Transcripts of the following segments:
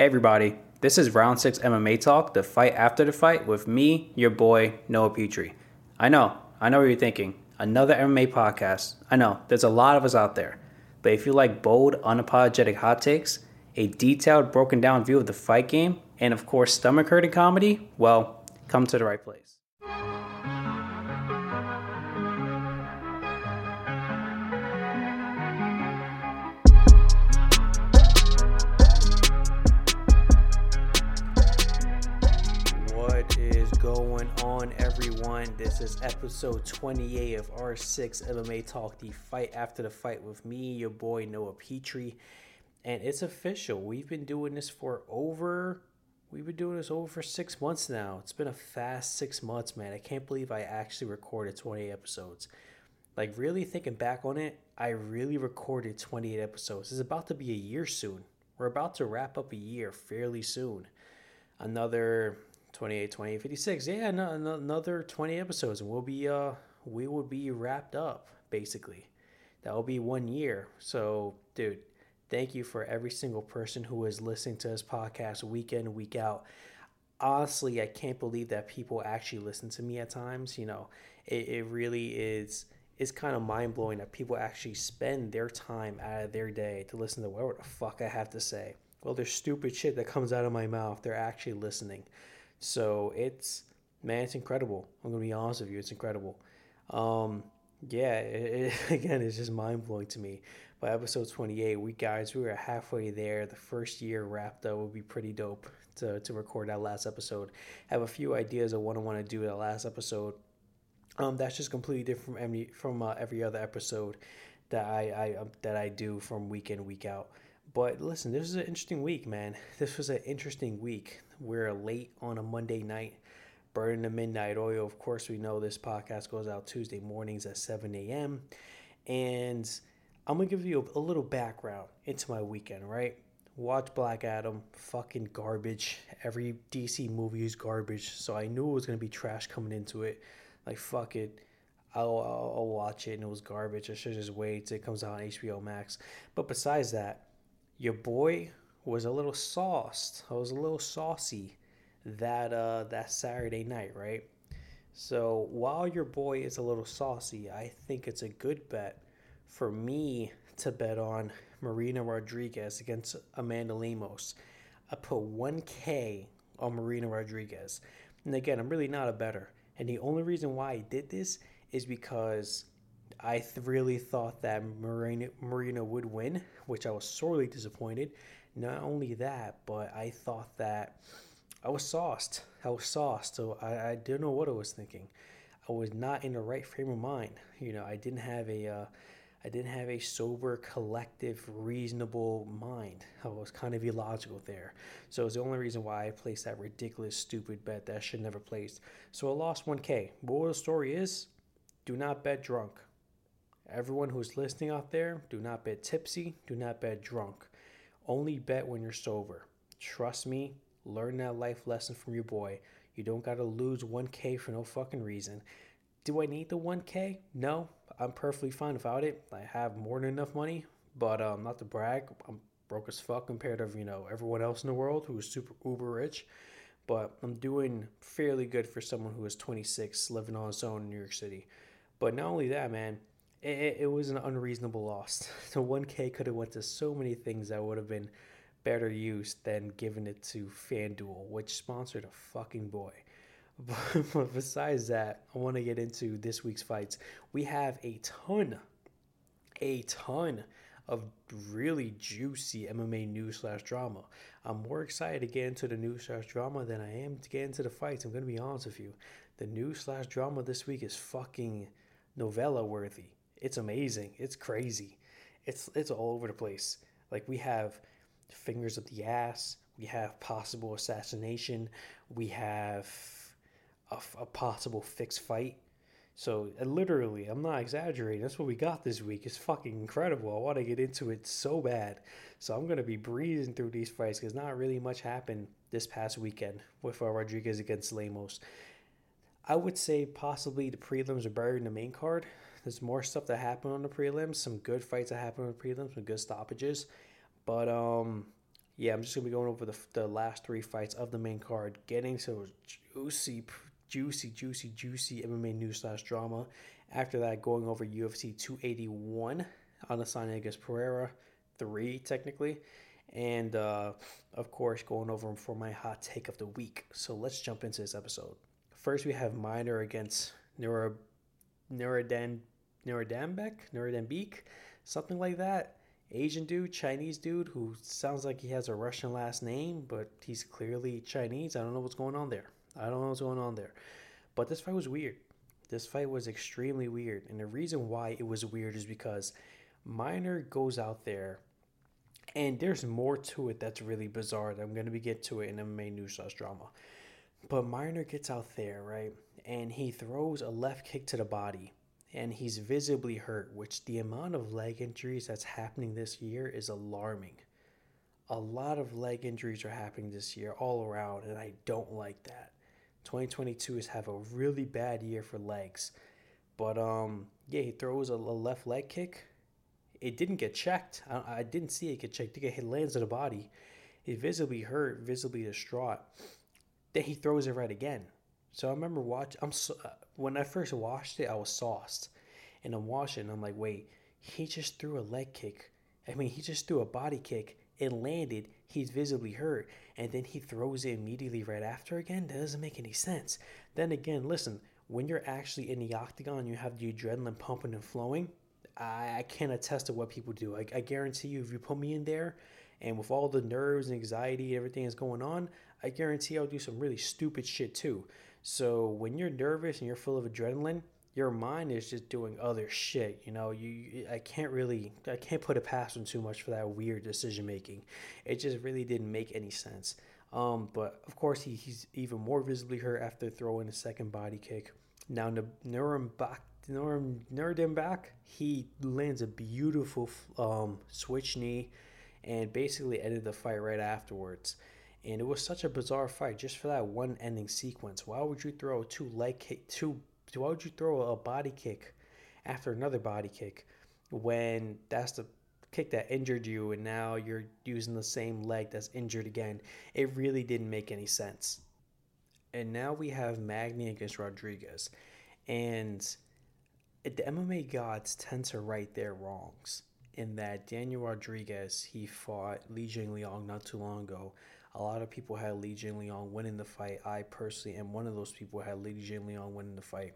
Everybody, this is Round 6 MMA Talk, the fight after the fight with me, your boy, Noah Petrie. I know, I know what you're thinking. Another MMA podcast. I know, there's a lot of us out there. But if you like bold, unapologetic hot takes, a detailed, broken down view of the fight game, and of course, stomach hurting comedy, well, come to the right place. Going everyone? This is episode 28 of R6 MMA Talk, the fight after the fight with me, your boy Noah Petrie. And it's official. We've been doing this for over, we've been doing this over for six months now. It's been a fast six months, man. I can't believe I actually recorded 28 episodes. Like, really thinking back on it, I really recorded 28 episodes. It's about to be a year soon. We're about to wrap up a year fairly soon. Another 28, 28, 56. Yeah, no, no, another 20 episodes, and we'll be uh we will be wrapped up basically. That will be one year. So, dude, thank you for every single person who is listening to this podcast week in week out. Honestly, I can't believe that people actually listen to me at times. You know, it, it really is is kind of mind blowing that people actually spend their time out of their day to listen to whatever the fuck I have to say. Well, there's stupid shit that comes out of my mouth. They're actually listening. So it's man, it's incredible. I'm gonna be honest with you, it's incredible. Um, yeah, it, it, again, it's just mind blowing to me. By episode 28, we guys, we were halfway there. The first year wrapped up would be pretty dope to, to record that last episode. have a few ideas of what I want to do that last episode. Um, that's just completely different from every, from uh, every other episode that I, I uh, that I do from week in week out. But listen, this is an interesting week, man. This was an interesting week. We're late on a Monday night, burning the midnight oil. Of course, we know this podcast goes out Tuesday mornings at 7 a.m. And I'm going to give you a, little background into my weekend, right? Watch Black Adam, fucking garbage. Every DC movie is garbage. So I knew it was going to be trash coming into it. Like, fuck it. I'll, I'll, I'll watch it and it was garbage. I should just wait till it comes out on HBO Max. But besides that, your boy was a little sauced. I was a little saucy that uh that Saturday night, right? So while your boy is a little saucy, I think it's a good bet for me to bet on Marina Rodriguez against Amanda Lemos. I put 1K on Marina Rodriguez. And again, I'm really not a better. And the only reason why I did this is because I th- really thought that Marina, Marina would win, which I was sorely disappointed. Not only that, but I thought that I was sauced. I was sauced, so I, I didn't know what I was thinking. I was not in the right frame of mind. You know, I didn't have a, uh, I didn't have a sober, collective, reasonable mind. I was kind of illogical there. So it's the only reason why I placed that ridiculous, stupid bet that I should never placed. So I lost 1K. But what the story is, do not bet drunk. Everyone who's listening out there, do not bet tipsy, do not bet drunk. Only bet when you're sober. Trust me, learn that life lesson from your boy. You don't gotta lose 1K for no fucking reason. Do I need the 1K? No, I'm perfectly fine without it. I have more than enough money, but um, not to brag, I'm broke as fuck compared to you know everyone else in the world who is super uber rich. But I'm doing fairly good for someone who is 26, living on his own in New York City. But not only that, man, it, it was an unreasonable loss. The 1K could have went to so many things that would have been better used than giving it to FanDuel, which sponsored a fucking boy. But besides that, I want to get into this week's fights. We have a ton, a ton of really juicy MMA news slash drama. I'm more excited to get into the news slash drama than I am to get into the fights. I'm going to be honest with you. The news slash drama this week is fucking novella worthy. It's amazing. It's crazy. It's it's all over the place. Like we have fingers of the ass. We have possible assassination. We have a, a possible fixed fight. So uh, literally, I'm not exaggerating. That's what we got this week. It's fucking incredible. I want to get into it so bad. So I'm gonna be breezing through these fights because not really much happened this past weekend with Rodriguez against Lemos. I would say possibly the prelims are better than the main card. There's more stuff that happened on the prelims, some good fights that happened on the prelims, some good stoppages. But um, yeah, I'm just gonna be going over the, the last three fights of the main card, getting to juicy, juicy, juicy, juicy MMA news slash drama. After that, going over UFC 281, Adesanya against Pereira, three technically, and uh, of course going over for my hot take of the week. So let's jump into this episode. First, we have Minor against Nura Nuradan Nuradambek, Nuradambek, something like that. Asian dude, Chinese dude who sounds like he has a Russian last name, but he's clearly Chinese. I don't know what's going on there. I don't know what's going on there. But this fight was weird. This fight was extremely weird. And the reason why it was weird is because Minor goes out there and there's more to it that's really bizarre. I'm going to be get to it in MMA news slash drama. But Minor gets out there, right? And he throws a left kick to the body and he's visibly hurt, which the amount of leg injuries that's happening this year is alarming. A lot of leg injuries are happening this year all around, and I don't like that. 2022 is have a really bad year for legs. But um, yeah, he throws a, left leg kick. It didn't get checked. I, didn't see it get checked. It, it lands on the body. He visibly hurt, visibly distraught. Then he throws it right again. So I remember watch. I'm so, uh, when I first watched it, I was sauced, and I'm watching. And I'm like, wait, he just threw a leg kick. I mean, he just threw a body kick. It landed. He's visibly hurt, and then he throws it immediately right after again. That doesn't make any sense. Then again, listen. When you're actually in the octagon, you have the adrenaline pumping and flowing. I, I can't attest to what people do. I, I guarantee you, if you put me in there, and with all the nerves and anxiety, and everything that's going on, I guarantee I'll do some really stupid shit too. So when you're nervous and you're full of adrenaline, your mind is just doing other shit. You know, you I can't really I can't put it past him too much for that weird decision making. It just really didn't make any sense. Um, but of course he, he's even more visibly hurt after throwing a second body kick. Now Nuremberg Nurem back, he lands a beautiful um, switch knee and basically ended the fight right afterwards. And it was such a bizarre fight just for that one ending sequence. Why would you throw two leg kick, two? Why would you throw a body kick after another body kick when that's the kick that injured you, and now you're using the same leg that's injured again? It really didn't make any sense. And now we have Magny against Rodriguez, and the MMA gods tend to right their wrongs. In that Daniel Rodriguez, he fought Li Jingliang not too long ago a lot of people had Li Jingliang winning the fight. I personally am one of those people who had Li Jingliang winning the fight.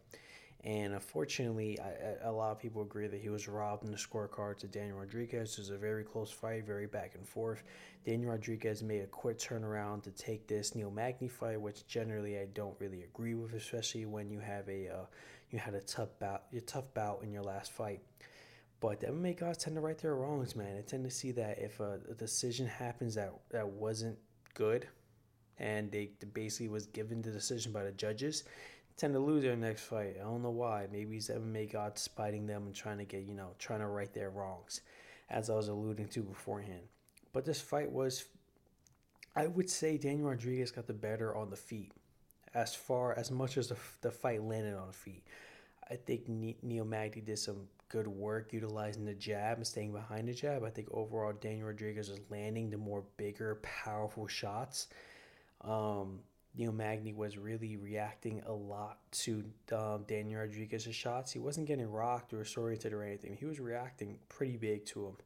And unfortunately, a lot of people agree that he was robbed in the scorecard to Daniel Rodriguez. It was a very close fight, very back and forth. Daniel Rodriguez made a quick turnaround to take this Neil Magny fight, which generally I don't really agree with, especially when you have a uh, you had a tough bout, a tough bout in your last fight. But the MMA guys tend to right their wrongs, man. I tend to see that if a, a decision happens that that wasn't good and they basically was given the decision by the judges tend to lose their next fight. I don't know why. Maybe it's MMA God spiting them and trying to get, you know, trying to right their wrongs, as I was alluding to beforehand. But this fight was, I would say Daniel Rodriguez got the better on the feet, as far as much as the, the fight landed on the feet. I think Neil Magny did some good work utilizing the jab and staying behind the jab. I think overall Daniel Rodriguez was landing the more bigger, powerful shots. Um, Neil Magny was really reacting a lot to um, Daniel Rodriguez's shots. He wasn't getting rocked or disoriented or anything. He was reacting pretty big to him.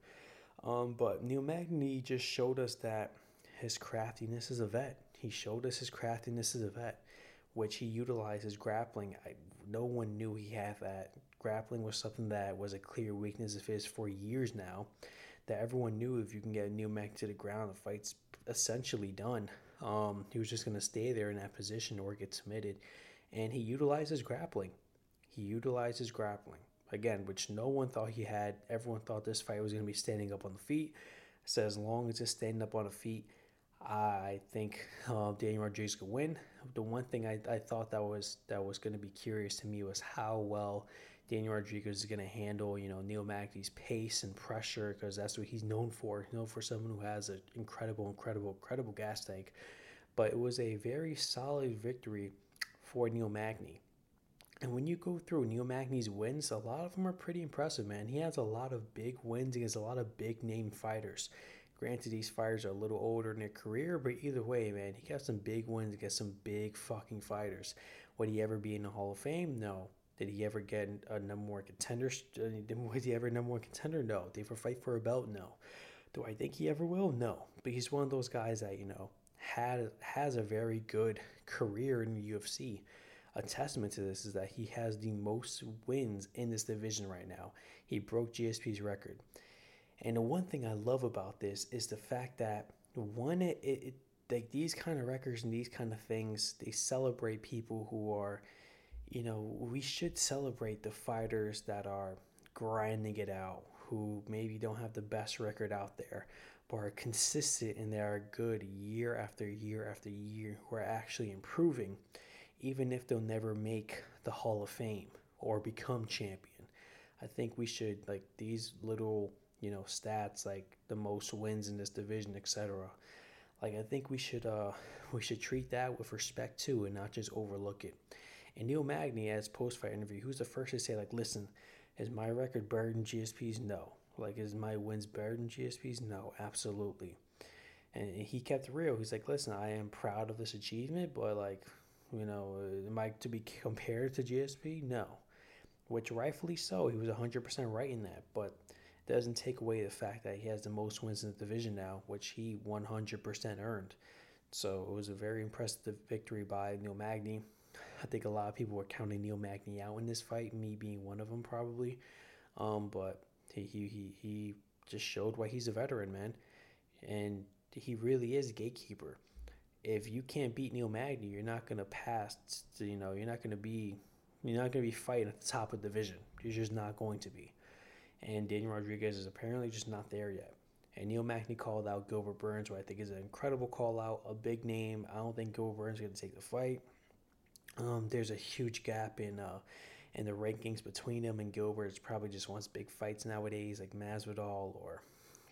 Um, but Neil Magny just showed us that his craftiness as a vet. He showed us his craftiness as a vet, which he utilizes grappling. I, no one knew he had that grappling was something that was a clear weakness of his for years now. That everyone knew if you can get a Neil Magny to the ground, the fight's essentially done. Um, he was just going to stay there in that position or get submitted. And he utilizes grappling. He utilizes grappling. Again, which no one thought he had. Everyone thought this fight was going to be standing up on the feet. So as long as it's standing up on the feet, I think uh, Daniel Rodriguez could win. The one thing I, I thought that was that was going to be curious to me was how well Daniel Rodriguez is going to handle, you know, Neil Magny's pace and pressure because that's what he's known for. Known for someone who has an incredible, incredible, incredible gas tank. But it was a very solid victory for Neil Magny. And when you go through Neil Magny's wins, a lot of them are pretty impressive, man. He has a lot of big wins against a lot of big name fighters. Granted, these fighters are a little older in their career, but either way, man, he got some big wins against some big fucking fighters. Would he ever be in the Hall of Fame? No. Did he ever get a number one contender? Was he ever a number one contender? No. Did he ever fight for a belt? No. Do I think he ever will? No. But he's one of those guys that, you know, had has a very good career in the UFC. A testament to this is that he has the most wins in this division right now. He broke GSP's record. And the one thing I love about this is the fact that one, it, it like these kind of records and these kind of things, they celebrate people who are, you know, we should celebrate the fighters that are grinding it out, who maybe don't have the best record out there, but are consistent and they are good year after year after year, who are actually improving, even if they'll never make the Hall of Fame or become champion. I think we should like these little you know stats like the most wins in this division etc like i think we should uh we should treat that with respect too and not just overlook it and neil magny as post-fight interview who's the first to say like listen is my record better than gsp's no. Like is my wins better than gsp's no absolutely. And he kept real. He's like listen i am proud of this achievement but like you know am i to be compared to gsp no. Which rightfully so he was 100% right in that but doesn't take away the fact that he has the most wins in the division now, which he 100% earned. So it was a very impressive victory by Neil Magny. I think a lot of people were counting Neil Magny out in this fight, me being one of them probably. Um, but he, he, he just showed why he's a veteran, man. And he really is gatekeeper. If you can't beat Neil Magny, you're not gonna pass. To, you know, you're not gonna be, you're not gonna be fighting at the top of the division. You're just not going to be and Daniel Rodriguez is apparently just not there yet. And Neil Magny called out Gilbert Burns, who I think is an incredible call out, a big name. I don't think Gilbert Burns is going to take the fight. Um, there's a huge gap in uh, in the rankings between him and Gilbert. It's probably just wants big fights nowadays, like Masvidal or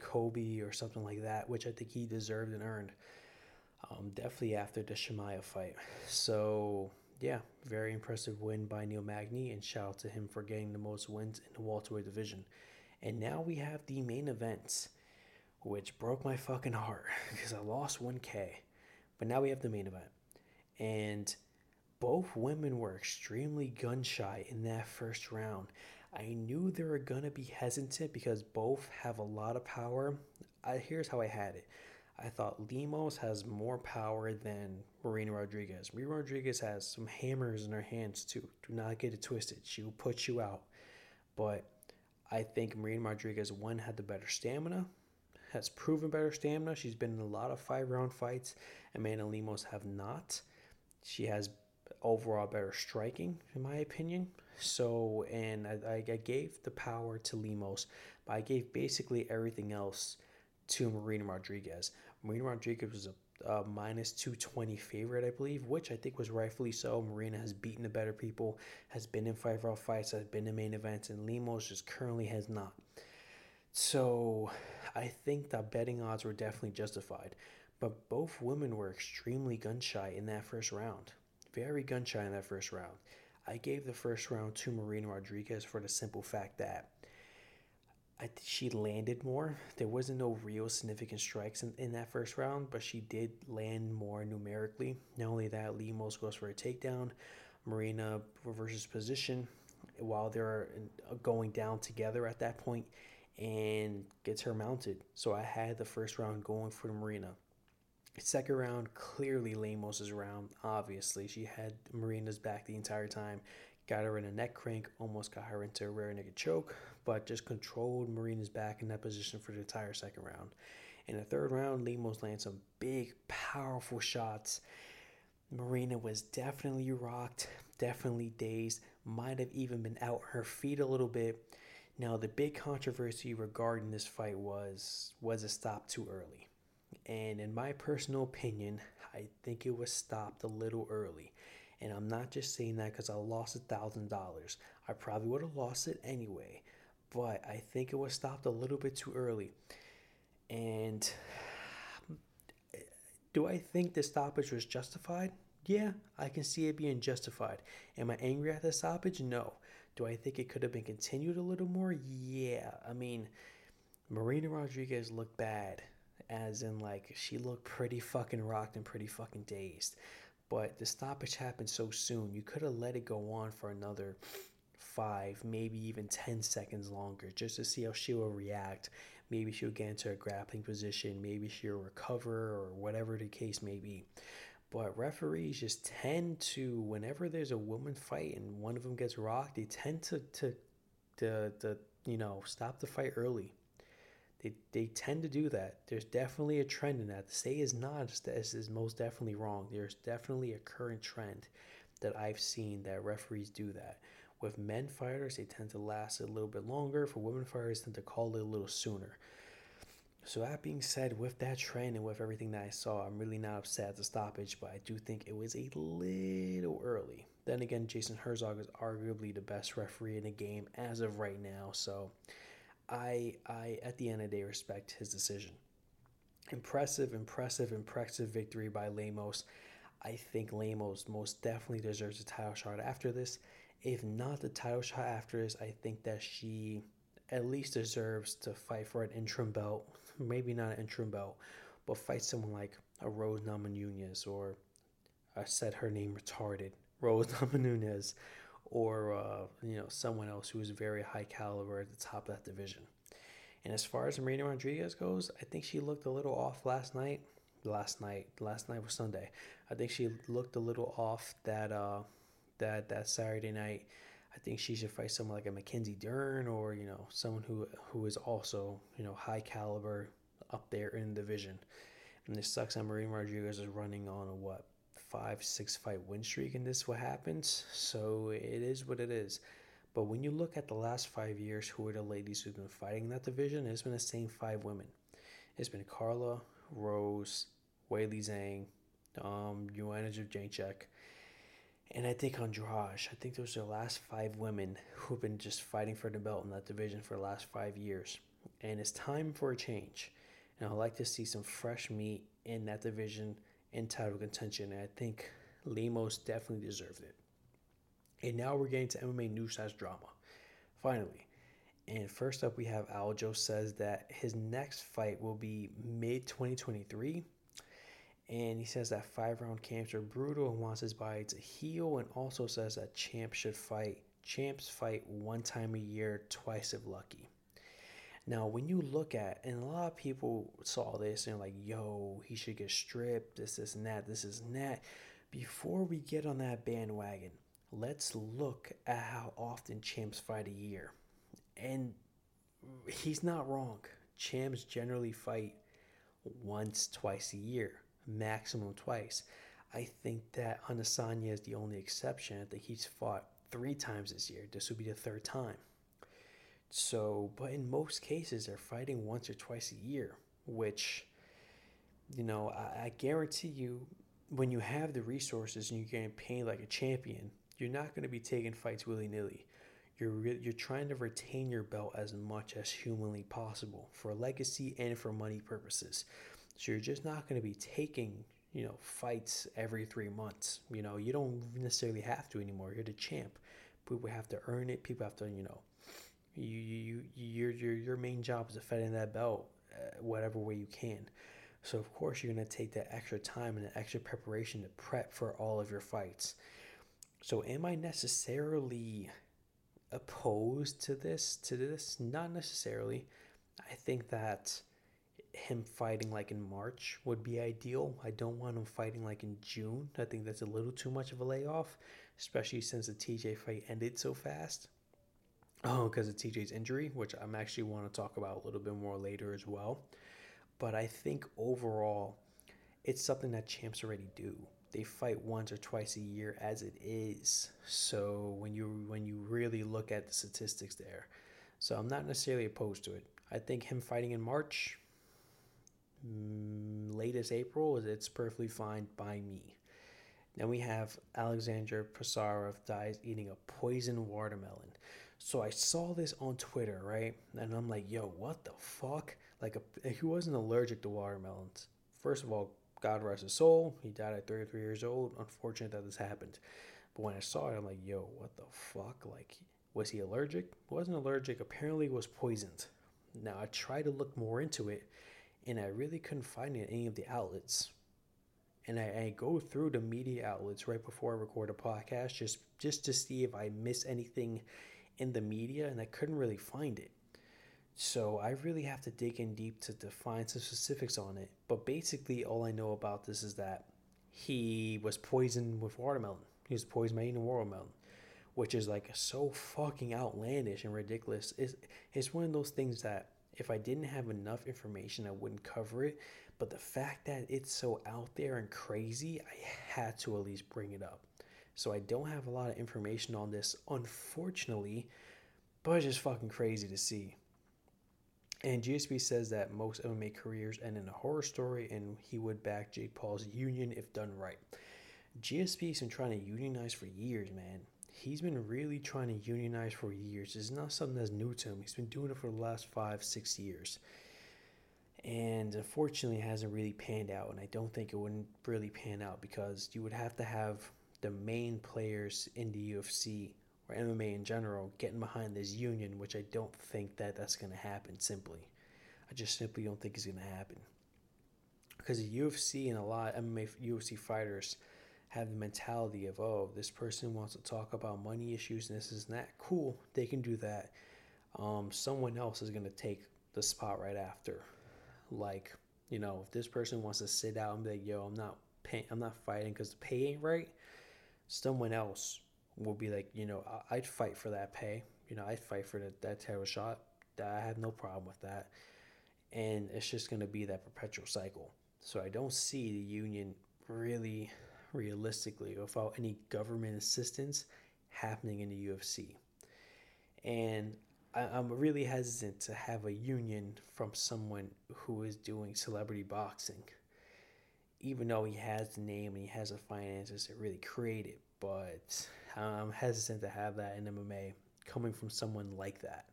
Colby or something like that, which I think he deserved and earned. Um, definitely after the Chimaev fight. So yeah, very impressive win by Neil Magny, and shout out to him for getting the most wins in the welterweight division. And now we have the main event, which broke my fucking heart because I lost 1K. But now we have the main event. And both women were extremely gun shy in that first round. I knew they were going to be hesitant because both have a lot of power. I, here's how I had it I thought Lemos has more power than Marina Rodriguez. Marina Rodriguez has some hammers in her hands too. Do not get it twisted. She will put you out. But I think Marina Rodriguez, one, had the better stamina, has proven better stamina. She's been in a lot of five round fights. Amanda Lemos have not. She has overall better striking, in my opinion. So, and I, I gave the power to Lemos, but I gave basically everything else to Marina Rodriguez. Marina Rodriguez was a minus 220 favorite, I believe, which I think was rightfully so. Marina has beaten the better people, has been in five round fights, has been in main events, and Lemos just currently has not. So I think the betting odds were definitely justified. But both women were extremely gun shy in that first round. Very gun shy in that first round. I gave the first round to Marina Rodriguez for the simple fact that I she landed more. There wasn't no real significant strikes in, in that first round, but she did land more numerically. Not only that, Lemos goes for a takedown. Marina reverses position while they're uh, going down together at that point and gets her mounted. So I had the first round going for Marina. Second round, clearly Lemos's round. Obviously, she had Marina's back the entire time. Got her in a neck crank, almost got her into a rear naked choke, but just controlled Marina's back in that position for the entire second round. In the third round, Lemos landed some big, powerful shots. Marina was definitely rocked, definitely dazed, might have even been out her feet a little bit. Now, the big controversy regarding this fight was was it stopped too early? And in my personal opinion, I think it was stopped a little early. And I'm not just saying that because I lost a thousand dollars. I probably would have lost it anyway, but I think it was stopped a little bit too early. And do I think the stoppage was justified? Yeah, I can see it being justified. Am I angry at the stoppage? No. Do I think it could have been continued a little more? Yeah. I mean, Marina Rodriguez looked bad as in like she looked pretty fucking rocked and pretty fucking dazed. But the stoppage happened so soon. You could have let it go on for another five, maybe even 10 seconds longer just to see how she will react. Maybe she'll get into a grappling position, maybe she'll recover, or whatever the case may be. But referees just tend to, whenever there's a woman fight and one of them gets rocked, they tend to, to, to, to you know, stop the fight early. They, they tend to do that. There's definitely a trend in that. To say is not this is most definitely wrong. There's definitely a current trend that I've seen that referees do that. With men fighters, they tend to last a little bit longer. For women fighters, tend to call it a little sooner. So that being said, with that trend and with everything that I saw, I'm really not upset at the stoppage, but I do think it was a little early. Then again, Jason Herzog is arguably the best referee in the game as of right now. So I, I at the end of the day, respect his decision. Impressive, impressive, impressive victory by Lemos. I think Lemos most definitely deserves a title shot after this. If not the title shot after this, I think that she at least deserves to fight for an interim belt. Maybe not an interim belt, but fight someone like a Rose Namajunas or I said her name retarded, Rose Namajunas or uh, you know someone else who is very high caliber at the top of that division. And as far as Marina Rodriguez goes, I think she looked a little off last night. Last night, last night was Sunday. I think she looked a little off that uh, that that Saturday night. I think she should fight someone like a Mackenzie Dern or you know someone who who is also you know high caliber up there in the division. And this sucks that Marina Rodriguez is running on a what five, six fight win streak, and this what happens. So it is what it is. But when you look at the last five years, who are the ladies who've been fighting in that division? It's been the same five women. It's been Carla, Rose, Weili Zhang, um, Joanna Jędrzejczyk, and I think Andrade. I think those are the last five women who've been just fighting for the belt in that division for the last five years. And it's time for a change. And I'd like to see some fresh meat in that division in title contention. And I think Lemos definitely deserved it. And now we're getting to MMA news slash drama. Finally. And first up, we have Aljo says that his next fight will be mid 2023. And he says that five round camps are brutal and wants his body to heal. And also says that champs should fight. Champs fight one time a year, twice if lucky. Now, when you look at, and a lot of people saw this and like, yo, he should get stripped, this, this, and that, this is that. Before we get on that bandwagon, let's look at how often champs fight a year. And he's not wrong. Champs generally fight once, twice a year, maximum twice. I think that Adesanya is the only exception. I think he's fought three times this year. This will be the third time. So, but in most cases, they're fighting once or twice a year, which, you know, I, I guarantee you, when you have the resources and you're getting paid like a champion, you're not going to be taking fights willy nilly. You're re- you're trying to retain your belt as much as humanly possible for legacy and for money purposes. So you're just not going to be taking you know fights every three months. You know you don't necessarily have to anymore. You're the champ. People have to earn it. People have to you know you, you, your, your, your main job is defending that belt uh, whatever way you can. So, of course, you're going to take that extra time and that extra preparation to prep for all of your fights. So, am I necessarily opposed to this? To this? Not necessarily. I think that him fighting like in March would be ideal. I don't want him fighting like in June. I think that's a little too much of a layoff, especially since the TJ fight ended so fast. Oh, because of TJ's injury, which I'm actually want to talk about a little bit more later as well. But I think overall, it's something that champs already do. They fight once or twice a year as it is. So when you when you really look at the statistics there, so I'm not necessarily opposed to it. I think him fighting in March, mm, latest April, it's perfectly fine by me. Then we have Alexander Pisarov dies eating a poison watermelon. So I saw this on Twitter, right? And I'm like, yo, what the fuck? Like, a, he wasn't allergic to watermelons. First of all, God rest his soul. He died at 33 years old. Unfortunate that this happened. But when I saw it, I'm like, yo, what the fuck? Like, was he allergic? Wasn't allergic. Apparently, was poisoned. Now, I tried to look more into it. and I really couldn't find it in any of the outlets. And I, I go through the media outlets right before I record a podcast just just to see if I miss anything in the media, and I couldn't really find it. So I really have to dig in deep to, to find some specifics on it. But basically, all I know about this is that he was poisoned with watermelon. He was poisoned by eating watermelon, which is like so fucking outlandish and ridiculous. It's, it's one of those things that if I didn't have enough information, I wouldn't cover it. But the fact that it's so out there and crazy, I had to at least bring it up. So I don't have a lot of information on this, unfortunately, but it's just fucking crazy to see. And GSP says that most MMA careers end in a horror story, and he would back Jake Paul's union if done right. GSP's been trying to unionize for years, man. He's been really trying to unionize for years. It's not something that's new to him. He's been doing it for the last five, six years. And unfortunately, it hasn't really panned out. And I don't think it wouldn't really pan out because you would have to have the main players in the UFC or MMA in general getting behind this union, which I don't think that that's going to happen simply. I just simply don't think it's going to happen. Because the UFC and a lot of MMA UFC fighters have the mentality of, oh, this person wants to talk about money issues and this is that. Cool, they can do that. Um, someone else is going to take the spot right after. Like, you know, if this person wants to sit out and be like, yo, I'm not paying, I'm not fighting because the pay ain't right, someone else will be like, you know, I'd fight for that pay. You know, I'd fight for that, that title shot. I have no problem with that. And it's just going to be that perpetual cycle. So I don't see the union really realistically without any government assistance happening in the UFC. And I, I'm really hesitant to have a union from someone who is doing celebrity boxing. Even though he has the name and he has the finances to really create it, but I'm hesitant to have that in MMA coming from someone like that.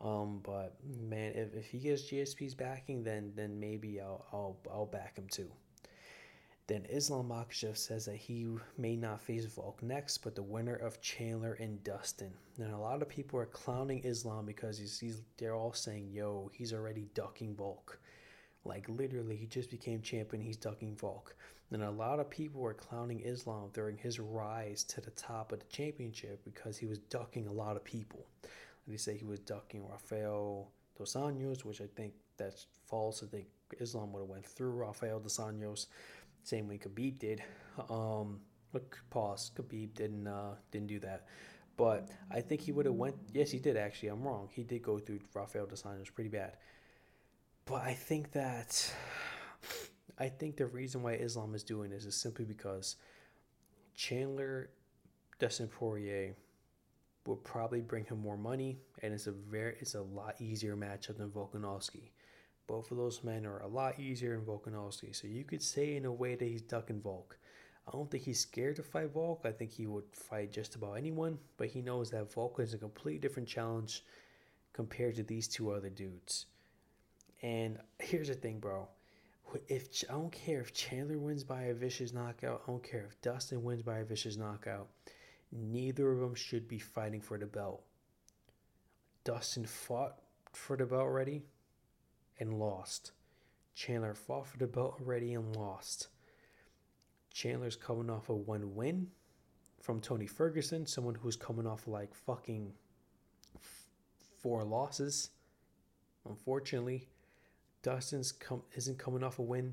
Um, but man, if, if he gets GSP's backing, then then maybe I'll I'll I'll back him too. Then Islam Makhachev says that he may not face Volk next, but the winner of Chandler and Dustin. And a lot of people are clowning Islam because he's, he's they're all saying, "Yo, he's already ducking Volk." Like literally, he just became champion. He's ducking Volk. And a lot of people were clowning Islam during his rise to the top of the championship because he was ducking a lot of people. They say he was ducking Rafael Dos Anjos, which I think that's false. I think Islam would have went through Rafael Dos Anjos, same way Khabib did. Um, look, pause. Khabib didn't uh, didn't do that, but I think he would have went. Yes, he did actually. I'm wrong. He did go through Rafael Dos Anjos pretty bad, but I think that I think the reason why Islam is doing this is simply because Chandler Dustin Poirier will probably bring him more money, and it's a very it's a lot easier matchup than Volkanovski. Both of those men are a lot easier than Volkanovski, so you could say in a way that he's ducking Volk. I don't think he's scared to fight Volk. I think he would fight just about anyone, but he knows that Volk is a completely different challenge compared to these two other dudes. And here's the thing, bro if I don't care if Chandler wins by a vicious knockout, I don't care if Dustin wins by a vicious knockout. Neither of them should be fighting for the belt. Dustin fought for the belt already and lost. Chandler fought for the belt already and lost. Chandler's coming off a one win from Tony Ferguson, someone who's coming off like fucking four losses. Unfortunately, Dustin's come isn't coming off a win,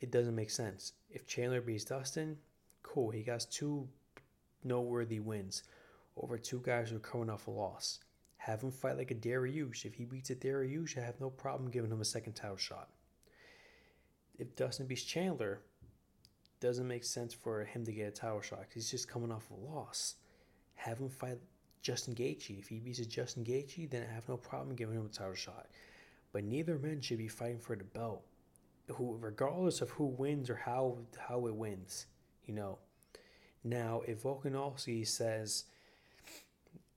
it doesn't make sense. If Chandler beats Dustin, cool. He got two noteworthy wins over two guys who are coming off a loss. Have him fight like a Dariush. If he beats a Dariush, I have no problem giving him a second title shot. If Dustin beats Chandler, doesn't make sense for him to get a title shot. He's just coming off a loss. Have him fight Justin Gaethje. If he beats a Justin Gaethje, then I have no problem giving him a title shot but neither men should be fighting for the belt, who regardless of who wins or how how it wins. You know. Now, if Volkanovski says,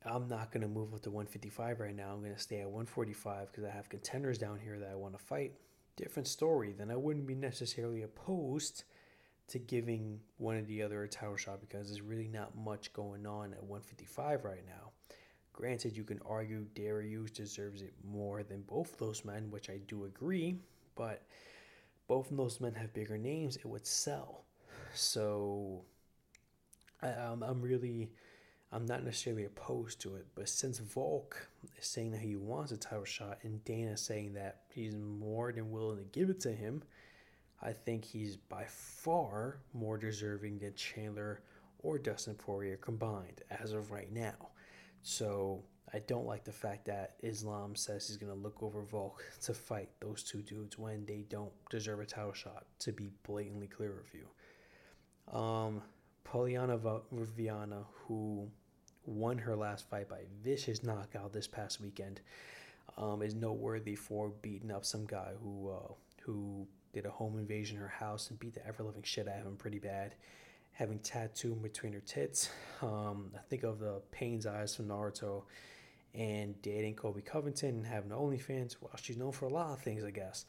"I'm not going to move up to 155 right now. I'm going to stay at 145 because I have contenders down here that I want to fight," different story. Then I wouldn't be necessarily opposed to giving one or the other a title shot because there's really not much going on at 155 right now. Granted, you can argue Darius deserves it more than both those men, which I do agree, but both of those men have bigger names, it would sell. So I, I'm, I'm really, I'm not necessarily opposed to it, but since Volk is saying that he wants a title shot and Dana saying that he's more than willing to give it to him, I think he's by far more deserving than Chandler or Dustin Poirier combined as of right now. So I don't like the fact that Islam says he's going to look over Volk to fight those two dudes when they don't deserve a title shot, to be blatantly clear with you. Um, Polyana Viana, who won her last fight by vicious knockout this past weekend, um, is noteworthy for beating up some guy who uh, who did a home invasion in her house and beat the ever living shit out of him pretty bad having tattooed between her tits. Um, I think of the Pain's Eyes from Naruto and dating Colby Covington and having OnlyFans. Well, she's known for a lot of things, I guess.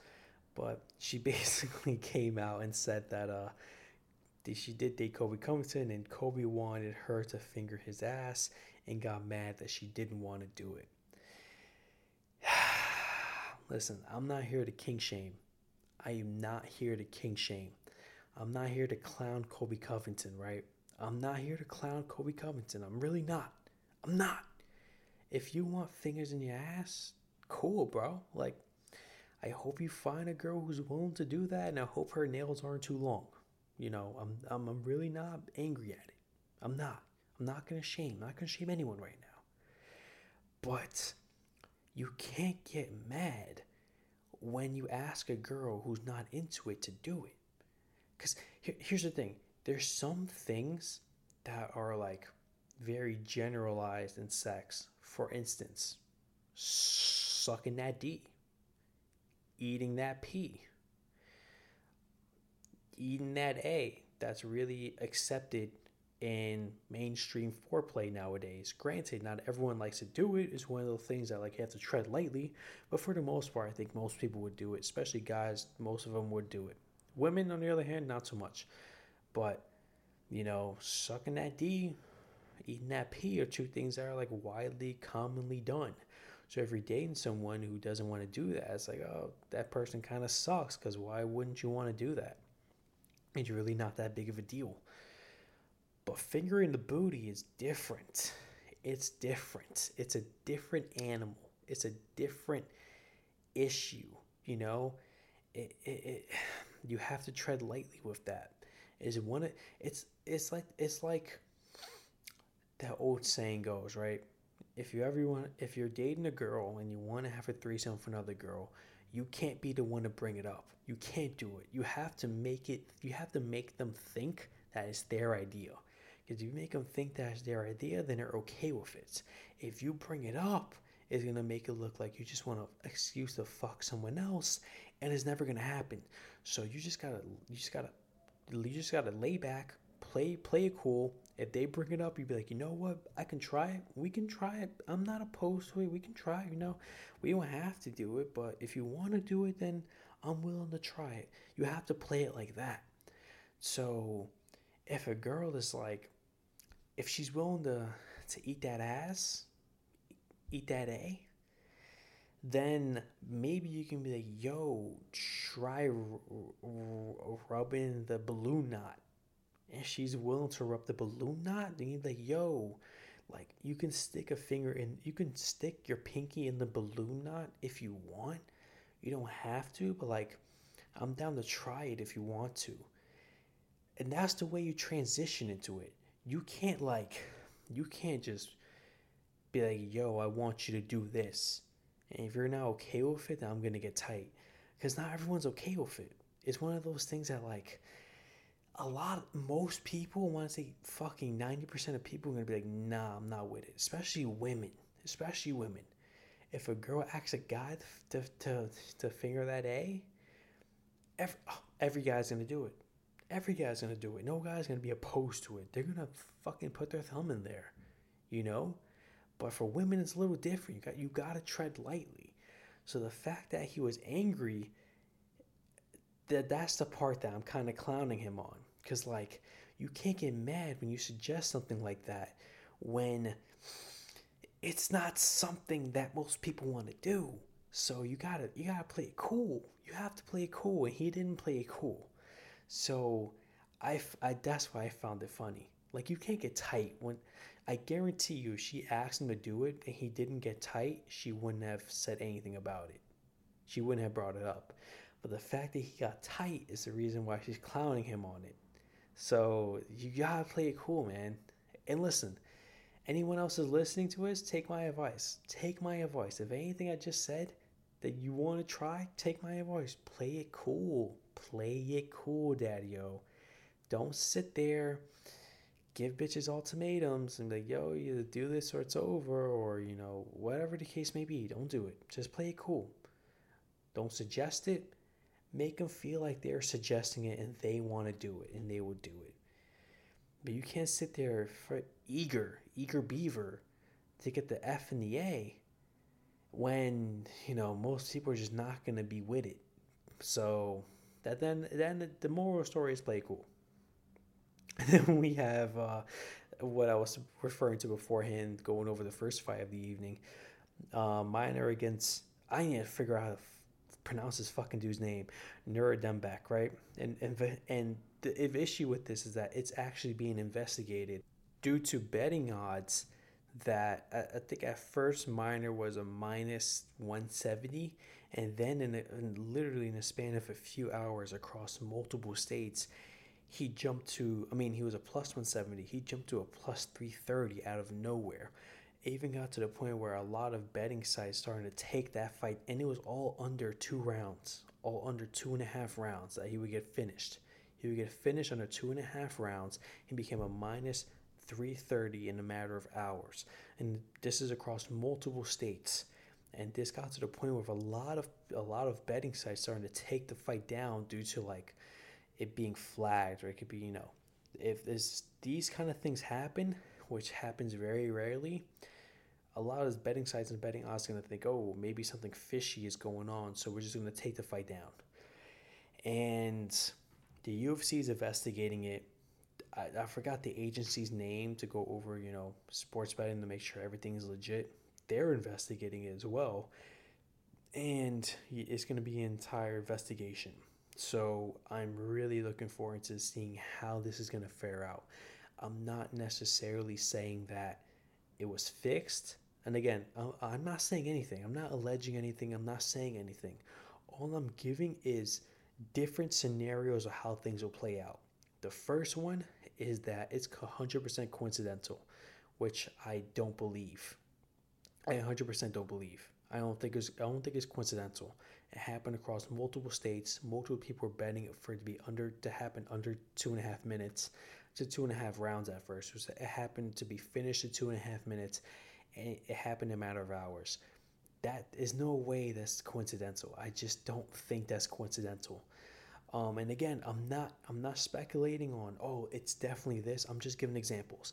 But she basically came out and said that uh, she did date Colby Covington and Colby wanted her to finger his ass and got mad that she didn't want to do it. Listen, I'm not here to king shame. I am not here to king shame. I'm not here to clown Colby Covington, right? I'm not here to clown Colby Covington. I'm really not. I'm not. If you want fingers in your ass, cool, bro. Like, I hope you find a girl who's willing to do that, and I hope her nails aren't too long. You know, I'm I'm, I'm really not angry at it. I'm not. I'm not gonna shame. I'm not gonna shame anyone right now. But you can't get mad when you ask a girl who's not into it to do it. Because here, here's the thing there's some things that are like very generalized in sex. For instance, sucking that D, eating that P, eating that A. That's really accepted in mainstream foreplay nowadays. Granted, not everyone likes to do it. It's one of those things that like you have to tread lightly, but for the most part, I think most people would do it, especially guys. Most of them would do it. Women, on the other hand, not so much. But, you know, sucking that D, eating that P are two things that are like widely commonly done. So if you're dating someone who doesn't want to do that, it's like, oh, that person kind of sucks because why wouldn't you want to do that? It's really not that big of a deal. But fingering the booty is different. It's different. It's a different animal. It's a different issue, you know? It, it, it you have to tread lightly with that. Is one it's it's like it's like that old saying goes, right? If you ever want if you're dating a girl and you want to have a threesome with another girl, you can't be the one to bring it up. You can't do it. You have to make it you have to make them think that it's their idea. Because if you make them think that's their idea, then they're okay with it. If you bring it up, it's gonna make it look like you just want an excuse to fuck someone else, and it's never gonna happen. So you just gotta, you just gotta, you just gotta lay back, play, play it cool. If they bring it up, you'd be like, you know what, I can try it. We can try it. I'm not opposed to it. We can try. You know, we don't have to do it, but if you want to do it, then I'm willing to try it. You have to play it like that. So, if a girl is like, if she's willing to to eat that ass, eat that A, then maybe you can be like, yo, try rubbing the balloon knot. And she's willing to rub the balloon knot, then you're like, yo, like you can stick a finger in, you can stick your pinky in the balloon knot if you want. You don't have to, but like, I'm down to try it if you want to. And that's the way you transition into it. You can't like, you can't just be like, yo, I want you to do this and if you're not okay with it, then I'm gonna get tight. Because not everyone's okay with it. It's one of those things that like a lot most people want to say fucking 90% of people are gonna be like, nah, I'm not with it. Especially women. Especially women. If a girl asks a guy to to, to finger that A, every, oh, every guy's gonna do it. Every guy's gonna do it. No guy's gonna be opposed to it. They're gonna fucking put their thumb in there. You know? But for women, it's a little different. You got you got to tread lightly. So the fact that he was angry, that that's the part that I'm kind of clowning him on. Cause like you can't get mad when you suggest something like that when it's not something that most people want to do. So you gotta you gotta play it cool. You have to play it cool, and he didn't play it cool. So I, I that's why I found it funny. Like you can't get tight when I guarantee you she asked him to do it and he didn't get tight, she wouldn't have said anything about it. She wouldn't have brought it up. But the fact that he got tight is the reason why she's clowning him on it. So you gotta play it cool, man. And listen, anyone else is listening to us, take my advice. Take my advice. If anything I just said that you want to try, take my advice. Play it cool. Play it cool, daddy yo. Don't sit there, give bitches ultimatums and like, yo, you do this or it's over, or you know, whatever the case may be. Don't do it. Just play it cool. Don't suggest it. Make them feel like they're suggesting it and they want to do it and they will do it. But you can't sit there for eager, eager beaver to get the F and the A when, you know, most people are just not going to be with it. So that then then the moral story is play cool. Then we have uh, what I was referring to beforehand, going over the first fight of the evening. Uh, Minner against I need to figure out how to f- pronounce this fucking dude's name, Nuradembek, right? And and and the issue with this is that it's actually being investigated due to betting odds that I, think at first Minner was a minus 170 and then in, a, in literally in a span of a few hours across multiple states he jumped to i mean he was a plus 170 he jumped to a plus 330 out of nowhere. It even got to the point where a lot of betting sites started to take that fight and it was all under two rounds all under two and a half rounds that he would get finished. He would get finished under two and a half rounds and became a minus 330 in a matter of hours. And this is across multiple states. And this got to the point where a lot of a lot of betting sites starting to take the fight down due to like it being flagged or it could be you know if this these kind of things happen which happens very rarely a lot of betting sites and betting odds are going to think oh maybe something fishy is going on so we're just going to take the fight down. And the ufc is investigating it. I, I forgot the agency's name to go over you know sports betting to make sure everything is legit. They're investigating it as well. And it's going to be an entire investigation so I'm really looking forward to seeing how this is going to fare out. I'm not necessarily saying that it was fixed. And again, I'm not saying anything. I'm not alleging anything. I'm not saying anything. All I'm giving is different scenarios of how things will play out. The first one is that it's 100% coincidental, which I don't believe. I 100% don't believe. I don't think it's I don't think it's coincidental. It happened across multiple states. Multiple people were betting for it to be under to happen under two and a half minutes to two and a half rounds at first. It happened to be finished in two and a half minutes, and it happened in a matter of hours. That is no way that's coincidental. I just don't think that's coincidental. Um, and again, I'm not I'm not speculating on oh it's definitely this. I'm just giving examples.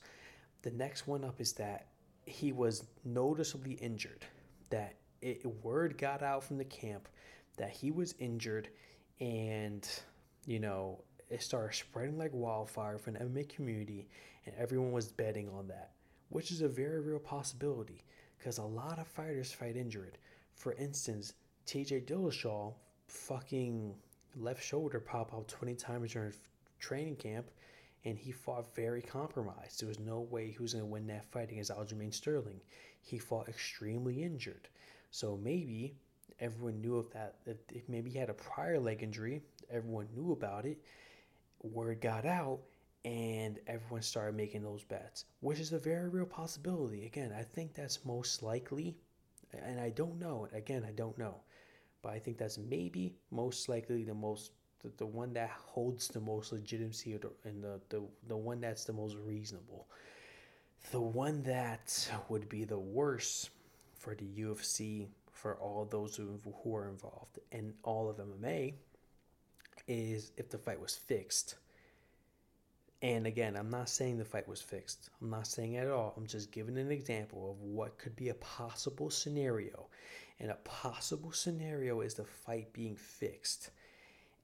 The next one up is that he was noticeably injured. That it, word got out from the camp that he was injured and you know it started spreading like wildfire from the MMA community and everyone was betting on that which is a very real possibility because a lot of fighters fight injured for instance TJ Dillashaw fucking left shoulder pop out 20 times during training camp and he fought very compromised. There was no way he was going to win that fight against Aljamain Sterling. He fought extremely injured. So maybe everyone knew of that. If maybe he had a prior leg injury, everyone knew about it. Word got out, and everyone started making those bets, which is a very real possibility. Again, I think that's most likely, and I don't know. Again, I don't know, but I think that's maybe most likely the most the, the one that holds the most legitimacy and the, the the one that's the most reasonable. The one that would be the worst for the UFC, for all those who, who are involved, and all of MMA is if the fight was fixed. And again, I'm not saying the fight was fixed. I'm not saying at all. I'm just giving an example of what could be a possible scenario. And a possible scenario is the fight being fixed.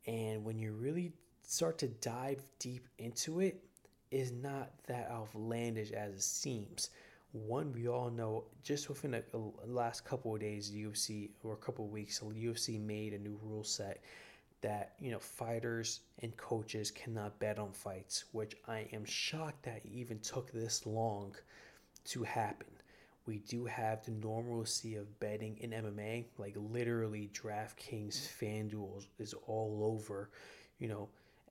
And when you really start to dive deep into it, is not that outlandish as it seems One, we all know just within the last couple of days, UFC or a couple of weeks, UFC made a new rule set that you know fighters and coaches cannot bet on fights, which I am shocked that even took this long to happen. We do have the normalcy of betting in MMA, like literally DraftKings, FanDuel is all over, you know,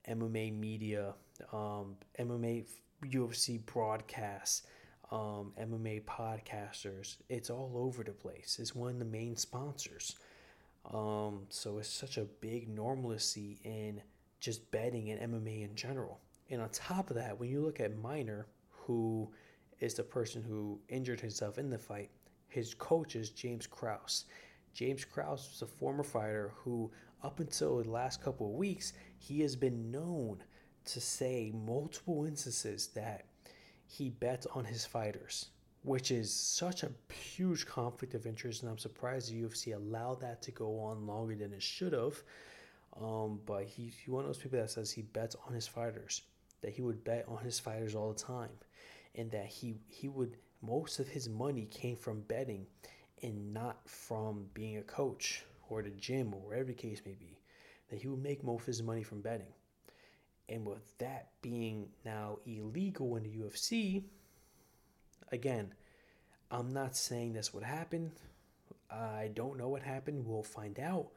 MMA media, um, MMA UFC broadcasts, um, MMA podcasters. It's all over the place. It's one of the main sponsors. Um, so it's such a big normalcy in just betting in MMA in general. And on top of that, when you look at Minner, who is the person who injured himself in the fight, his coach is James Krause. James Krause was a former fighter who, up until the last couple of weeks, he has been known to say multiple instances that he bets on his fighters, which is such a huge conflict of interest. And I'm surprised the UFC allowed that to go on longer than it should have. Um, but he's one of those people that says he bets on his fighters, that he would bet on his fighters all the time, and that he, he would, most of his money came from betting and not from being a coach or the gym or wherever the case may be, that he would make most of his money from betting. And with that being now illegal in the UFC, again, I'm not saying that's what happened. I don't know what happened. We'll find out.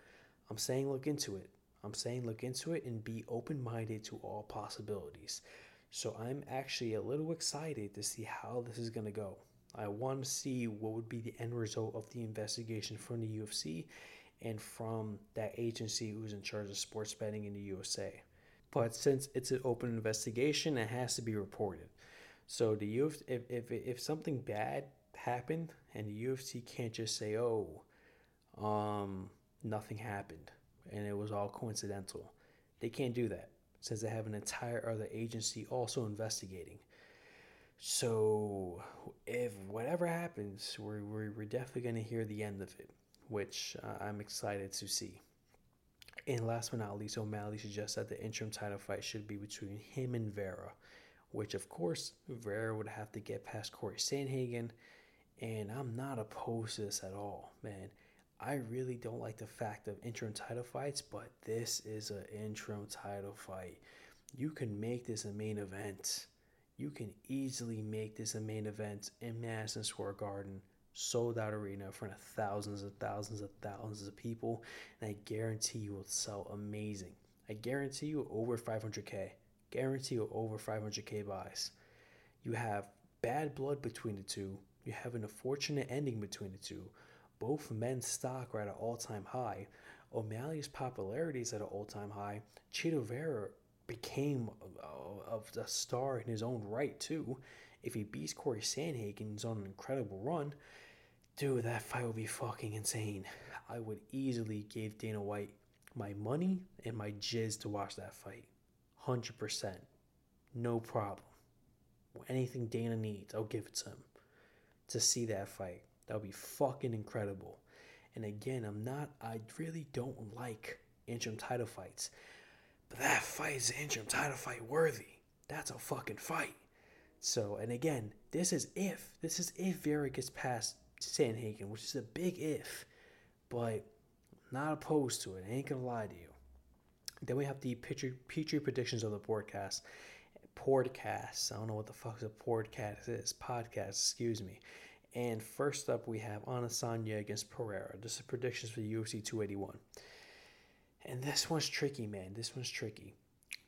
I'm saying look into it. I'm saying look into it and be open minded to all possibilities. So I'm actually a little excited to see how this is going to go. I want to see what would be the end result of the investigation from the UFC and from that agency who's in charge of sports betting in the USA. But since it's an open investigation, it has to be reported. So the UFC, if, if, if something bad happened and the UFC can't just say, oh, um, nothing happened and it was all coincidental. They can't do that since they have an entire other agency also investigating. So if whatever happens, we're, we're, definitely going to hear the end of it, which uh, I'm excited to see. And last but not least, O'Malley suggests that the interim title fight should be between him and Vera, which of course Vera would have to get past Corey Sandhagen. And I'm not opposed to this at all, man. I really don't like the fact of interim title fights, but this is an interim title fight. You can make this a main event. You can easily make this a main event in Madison Square Garden sold out arena in front of thousands and thousands and thousands of people, and I guarantee you will sell amazing. I guarantee you over 500k. Guarantee you over 500k buys. You have bad blood between the two. You have an unfortunate ending between the two. Both men's stock are at an all-time high. O'Malley's popularity is at an all-time high. Chito Vera became a, a, a star in his own right too. If he beats Corey Sandhagen, he's on an incredible run. Dude, that fight would be fucking insane. I would easily give Dana White my money and my jizz to watch that fight. 100%. No problem. Anything Dana needs, I'll give it to him to see that fight. That would be fucking incredible. And again, I'm not, I really don't like interim title fights. But that fight is interim title fight worthy. That's a fucking fight. So, and again, this is if. This is if Vera gets past Sandhagen, which is a big if, but not opposed to it. I ain't gonna lie to you. Then we have the Petrie, Petrie predictions of the podcast. Podcast. I don't know what the fuck a podcast is. Podcast, excuse me. And first up, we have Adesanya against Pereira. This is predictions for the UFC 281. And this one's tricky, man. This one's tricky.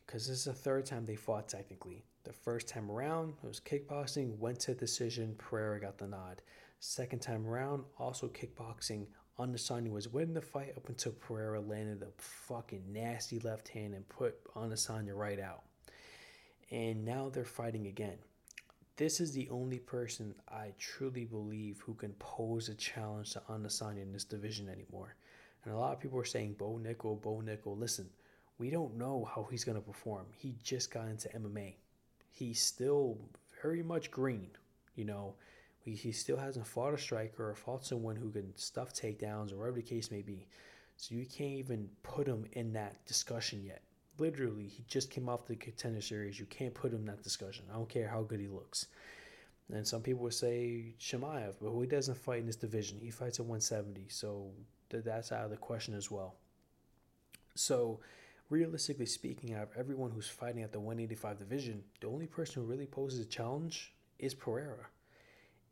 Because this is the third time they fought, technically. The first time around, it was kickboxing, went to decision, Pereira got the nod. Second time around, also kickboxing. Adesanya was winning the fight up until Pereira landed a fucking nasty left hand and put Adesanya right out. And now they're fighting again. This is the only person I truly believe who can pose a challenge to Adesanya in this division anymore. And a lot of people are saying Bo Nickal, Bo Nickal. Listen, we don't know how he's going to perform. He just got into MMA. He's still very much green. You know, he, still hasn't fought a striker or fought someone who can stuff takedowns or whatever the case may be. So you can't even put him in that discussion yet. Literally, he just came off the contender series. You can't put him in that discussion. I don't care how good he looks. And some people would say Chimaev, but he doesn't fight in this division. He fights at 170, so that's out of the question as well. So, realistically speaking, out of everyone who's fighting at the 185 division, the only person who really poses a challenge is Pereira.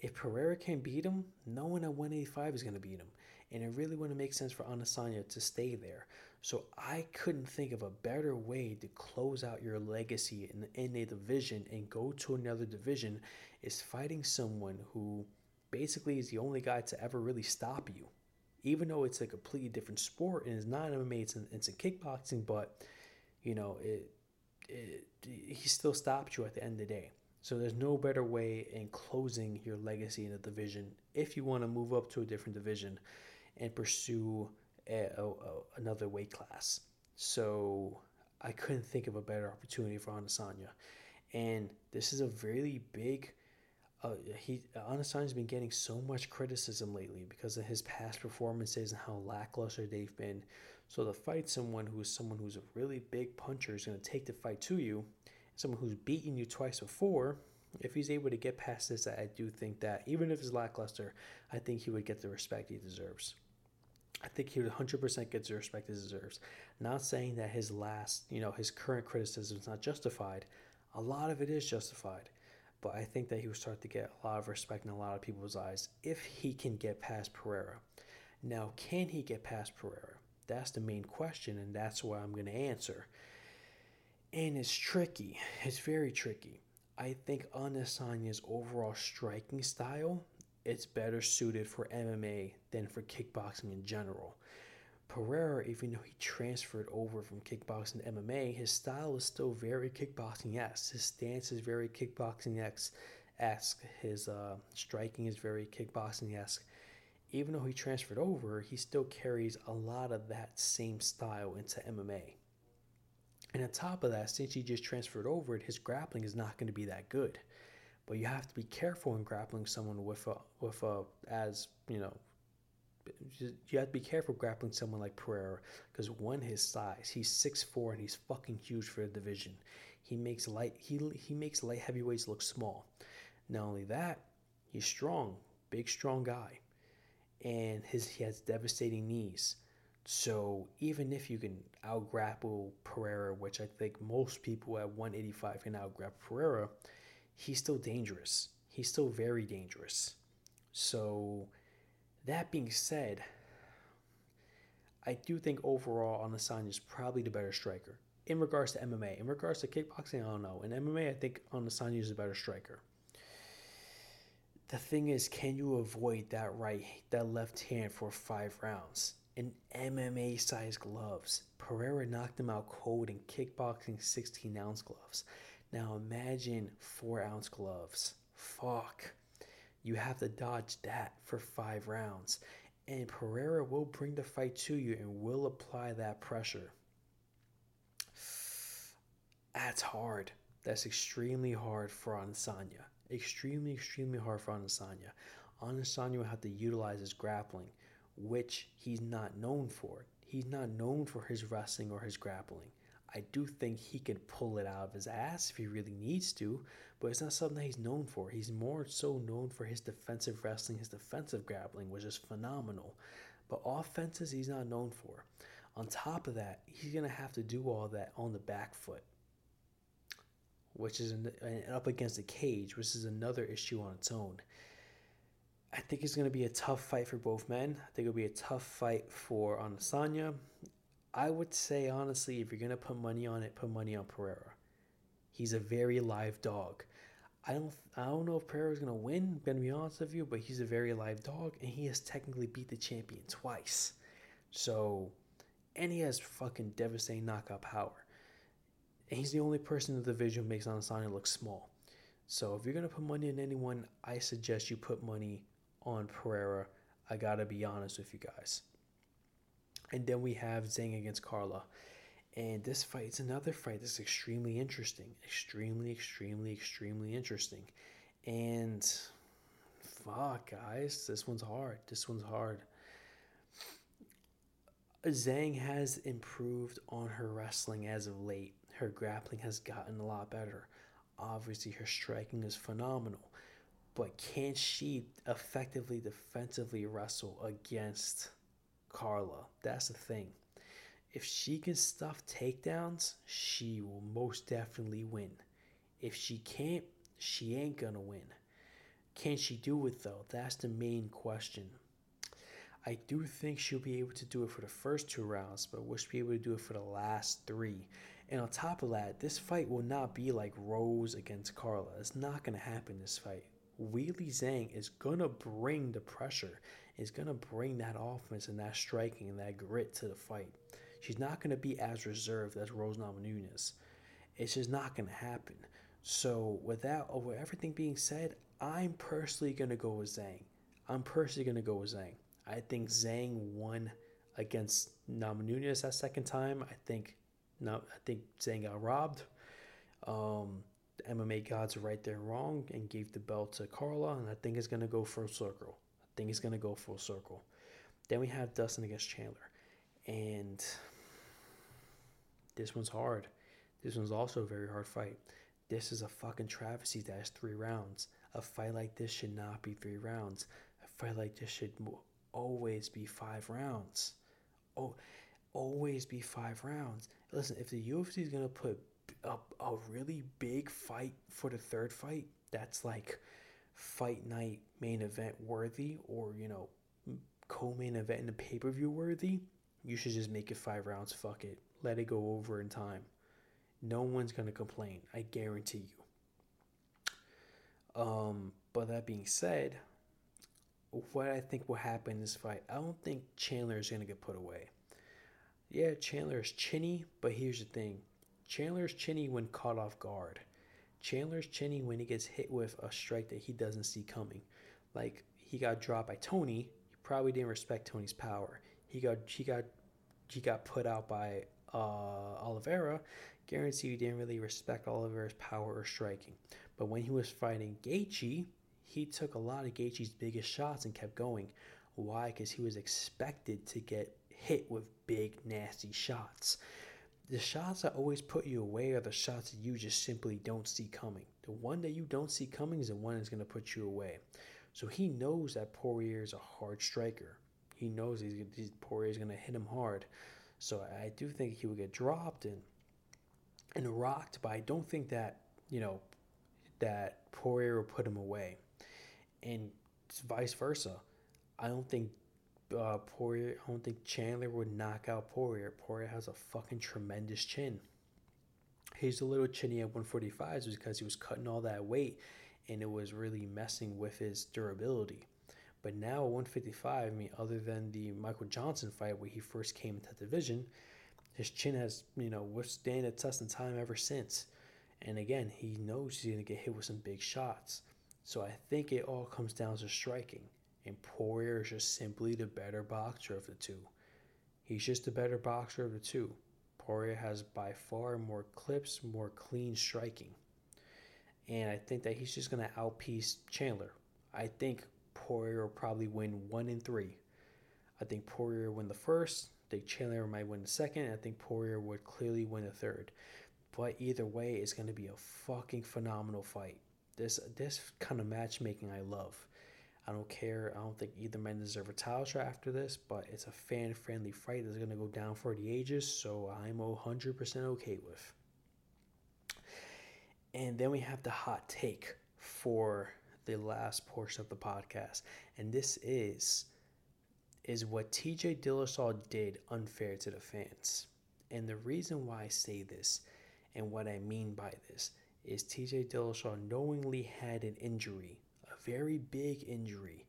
If Pereira can't beat him, no one at 185 is going to beat him. And it really wouldn't make sense for Adesanya to stay there. So I couldn't think of a better way to close out your legacy in, in a division and go to another division is fighting someone who basically is the only guy to ever really stop you. Even though it's a completely different sport and it's not MMA, it's in, it's in kickboxing, but you know, it, it, he still stopped you at the end of the day. So there's no better way in closing your legacy in a division if you want to move up to a different division and pursue a, a, a, another weight class. So I couldn't think of a better opportunity for Adesanya. And this is a really big. Uh, he Adesanya's been getting so much criticism lately because of his past performances and how lackluster they've been. So to fight someone who is someone who's a really big puncher is going to take the fight to you, someone who's beaten you twice before. If he's able to get past this, I do think that even if it's lackluster, I think he would get the respect he deserves. I think he would 100% get the respect he deserves. Not saying that his last, you know, his current criticism is not justified. A lot of it is justified. But I think that he would start to get a lot of respect in a lot of people's eyes if he can get past Pereira. Now, can he get past Pereira? That's the main question, and that's what I'm going to answer. And it's tricky. It's very tricky. I think Adesanya's overall striking style it's better suited for MMA than for kickboxing in general. Pereira, even though he transferred over from kickboxing to MMA, his style is still very kickboxing esque. His stance is very kickboxing esque. His uh, striking is very kickboxing esque. Even though he transferred over, he still carries a lot of that same style into MMA. And on top of that, since he just transferred over, it, his grappling is not going to be that good. But you have to be careful in grappling someone with a with a as you know. You have to be careful grappling someone like Pereira because one, his size, he's 6'4 and he's fucking huge for the division. He makes light he he makes light heavyweights look small. Not only that, he's strong, big strong guy, and his he has devastating knees. So even if you can outgrapple Pereira, which I think most people at 185 can outgrapple Pereira, he's still dangerous. He's still very dangerous. So, that being said, I do think overall Adesanya is probably the better striker in regards to MMA. In regards to kickboxing, I don't know. In MMA, I think Adesanya is a better striker. The thing is, can you avoid that right, that left hand for five rounds? In MMA sized gloves, Pereira knocked him out cold in kickboxing 16 ounce gloves. Now imagine four ounce gloves. Fuck. You have to dodge that for five rounds. And Pereira will bring the fight to you and will apply that pressure. That's hard. That's extremely hard for Adesanya. Extremely, extremely hard for Adesanya. Adesanya will have to utilize his grappling, which he's not known for. He's not known for his wrestling or his grappling. I do think he can pull it out of his ass if he really needs to, but it's not something that he's known for. He's more so known for his defensive wrestling, his defensive grappling, which is phenomenal. But offenses, he's not known for. On top of that, he's going to have to do all that on the back foot, which is up against the cage, which is another issue on its own. I think it's going to be a tough fight for both men. I think it'll be a tough fight for Adesanya. I would say honestly, if you're gonna put money on it, put money on Pereira. He's a very live dog. I don't I don't know if Pereira's gonna win, I'm gonna be honest with you, but he's a very live dog and he has technically beat the champion twice. So and he has fucking devastating knockout power. And he's the only person in the division who makes Adesanya look small. So if you're gonna put money on anyone, I suggest you put money on Pereira. I gotta be honest with you guys. And then we have Zhang against Carla. And this fight is another fight that's extremely interesting. Extremely, extremely, extremely interesting. And fuck, guys, this one's hard. This one's hard. Zhang has improved on her wrestling as of late. Her grappling has gotten a lot better. Obviously, her striking is phenomenal. But can she effectively defensively wrestle against Carla? That's the thing. If she can stuff takedowns, she will most definitely win. If she can't, she ain't gonna win. Can she do it though? That's the main question. I do think she'll be able to do it for the first two rounds, but will she be able to do it for the last three? And on top of that, this fight will not be like Rose against Carla. It's not to happen this fight. Weili Zhang is going to bring the pressure, is going to bring that offense and that striking and that grit to the fight. She's not going to be as reserved as Rose Namajunas. It's just not going to happen. So, with that, over everything being said, I'm personally going to go with Zhang. I'm personally going to go with Zhang. I think Zhang won against Namajunas that second time. I think no, I think Zhang got robbed. Um, MMA gods right there wrong and gave the belt to Carla, and I think it's gonna go full circle. I think it's gonna go full circle. Then we have Dustin against Chandler, and this one's hard. This one's also a very hard fight. This is a fucking travesty that has three rounds. A fight like this should not be three rounds. A fight like this should always be five rounds. Oh, always be five rounds. Listen, if the UFC is gonna put up a really big fight for the third fight, that's like fight night main event worthy, or you know, co-main event in the pay-per-view worthy. You should just make it five rounds. Fuck it, let it go over in time. No one's gonna complain. I guarantee you. Um, but that being said, what I think will happen in this fight, I don't think Chandler is gonna get put away. Yeah, Chandler is chinny, but here's the thing Chandler's chinny when caught off guard. Chandler's chinny when he gets hit with a strike that he doesn't see coming. Like he got dropped by Tony, he probably didn't respect Tony's power. He got he got he got put out by uh, Oliveira. Guarantee you didn't really respect Oliveira's power or striking. But when he was fighting Gaethje, he took a lot of Gaethje's biggest shots and kept going. Why? Because he was expected to get hit with big, nasty shots. The shots that always put you away are the shots that you just simply don't see coming. The one that you don't see coming is the one that's going to put you away. So he knows that Poirier is a hard striker. He knows he's, he's Poirier is going to hit him hard. So I do think he would get dropped and and rocked, but I don't think that you know that Poirier will put him away, and vice versa. I don't think uh, Poirier. I don't think Chandler would knock out Poirier. Poirier has a fucking tremendous chin. He's a little chinny at 145 because he was cutting all that weight and it was really messing with his durability. But now at 155, I mean, other than the Michael Johnson fight where he first came into the division, his chin has, you know, withstand a test in time ever since. And again, he knows he's going to get hit with some big shots. So I think it all comes down to striking and Poirier is just simply the better boxer of the two. He's just the better boxer of the two. Poirier has by far more clips, more clean striking. And I think that he's just going to outpiece Chandler. I think Poirier will probably win one in three. I think Poirier win the first. I think Chandler might win the second. I think Poirier would clearly win the third. But either way, it's going to be a fucking phenomenal fight. This this kind of matchmaking I love. I don't care. I don't think either man deserve a title shot after this, but it's a fan friendly fight that's going to go down for the ages, so I'm 100% okay with. And then we have the hot take for the last portion of the podcast, and this is is what TJ Dillashaw did unfair to the fans. And the reason why I say this and what I mean by this is TJ Dillashaw knowingly had an injury very big injury,